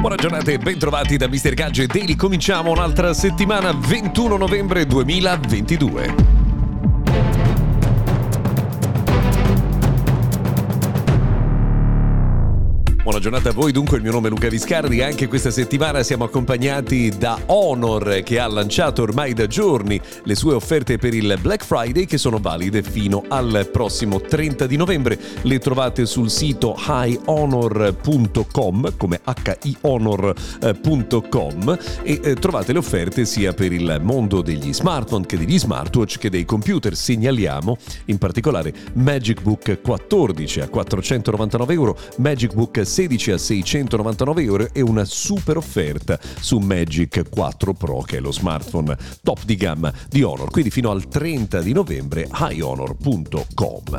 Buona giornata e bentrovati da Mr. Gadget Daily. Cominciamo un'altra settimana 21 novembre 2022. Buona giornata a voi, dunque il mio nome è Luca Viscardi anche questa settimana siamo accompagnati da Honor che ha lanciato ormai da giorni le sue offerte per il Black Friday che sono valide fino al prossimo 30 di novembre. Le trovate sul sito highhonor.com come hihonor.com e eh, trovate le offerte sia per il mondo degli smartphone che degli smartwatch che dei computer. Segnaliamo in particolare Magic Book 14 a 499 euro, Magic Book 16 16 a 699 euro e una super offerta su Magic 4 Pro che è lo smartphone top di gamma di Honor, quindi fino al 30 di novembre highhonor.com.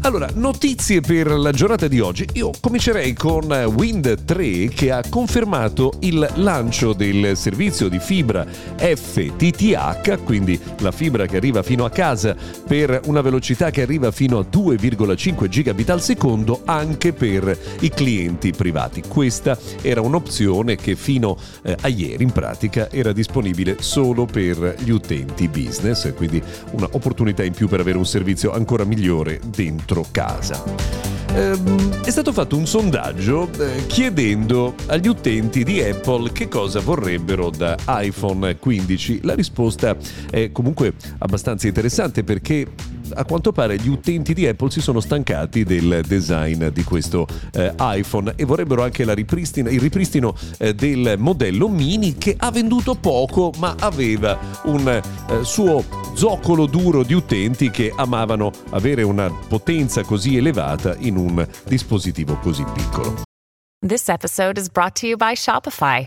Allora, notizie per la giornata di oggi. Io comincerei con Wind 3 che ha confermato il lancio del servizio di fibra FTTH, quindi la fibra che arriva fino a casa per una velocità che arriva fino a 2,5 gigabit al secondo anche per i clienti clienti privati. Questa era un'opzione che fino eh, a ieri in pratica era disponibile solo per gli utenti business, quindi un'opportunità in più per avere un servizio ancora migliore dentro casa. Ehm, è stato fatto un sondaggio eh, chiedendo agli utenti di Apple che cosa vorrebbero da iPhone 15. La risposta è comunque abbastanza interessante perché a quanto pare gli utenti di Apple si sono stancati del design di questo eh, iPhone e vorrebbero anche il ripristino eh, del modello mini che ha venduto poco ma aveva un eh, suo zoccolo duro di utenti che amavano avere una potenza così elevata in un dispositivo così piccolo. This episode is brought to you by Shopify.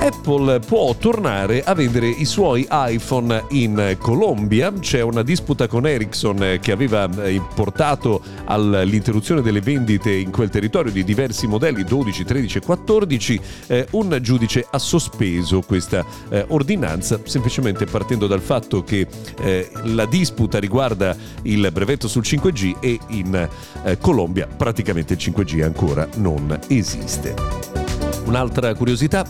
Apple può tornare a vendere i suoi iPhone in Colombia. C'è una disputa con Ericsson che aveva eh, portato all'interruzione delle vendite in quel territorio di diversi modelli 12, 13 e 14. Eh, un giudice ha sospeso questa eh, ordinanza semplicemente partendo dal fatto che eh, la disputa riguarda il brevetto sul 5G e in eh, Colombia praticamente il 5G ancora non esiste. Un'altra curiosità,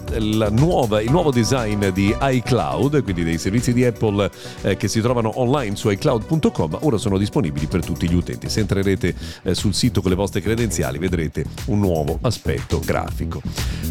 nuova, il nuovo design di iCloud, quindi dei servizi di Apple eh, che si trovano online su iCloud.com, ora sono disponibili per tutti gli utenti. Se entrerete eh, sul sito con le vostre credenziali vedrete un nuovo aspetto grafico.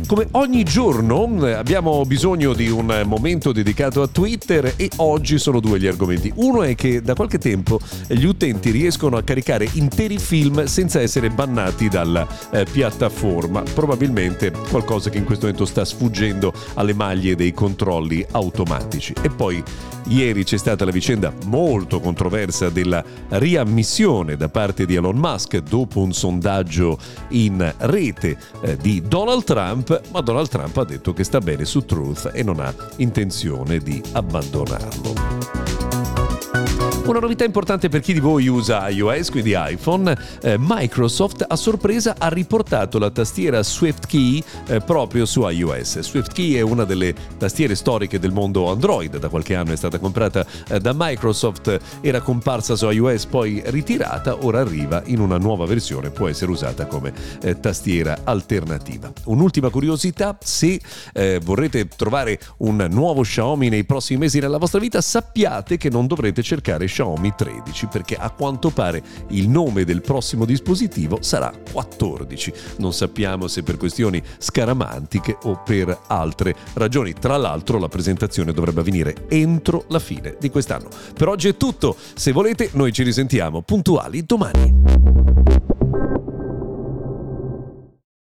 Come ogni giorno eh, abbiamo bisogno di un momento dedicato a Twitter e oggi sono due gli argomenti. Uno è che da qualche tempo gli utenti riescono a caricare interi film senza essere bannati dalla eh, piattaforma. Probabilmente qualcosa cosa che in questo momento sta sfuggendo alle maglie dei controlli automatici. E poi ieri c'è stata la vicenda molto controversa della riammissione da parte di Elon Musk dopo un sondaggio in rete eh, di Donald Trump, ma Donald Trump ha detto che sta bene su Truth e non ha intenzione di abbandonarlo. Una novità importante per chi di voi usa iOS, quindi iPhone, eh, Microsoft a sorpresa ha riportato la tastiera SwiftKey eh, proprio su iOS. SwiftKey è una delle tastiere storiche del mondo Android, da qualche anno è stata comprata eh, da Microsoft, era comparsa su iOS poi ritirata, ora arriva in una nuova versione, può essere usata come eh, tastiera alternativa. Un'ultima curiosità, se eh, vorrete trovare un nuovo Xiaomi nei prossimi mesi nella vostra vita, sappiate che non dovrete cercare Xiaomi 13 perché a quanto pare il nome del prossimo dispositivo sarà 14. Non sappiamo se per questioni scaramantiche o per altre ragioni. Tra l'altro la presentazione dovrebbe avvenire entro la fine di quest'anno. Per oggi è tutto, se volete noi ci risentiamo puntuali domani.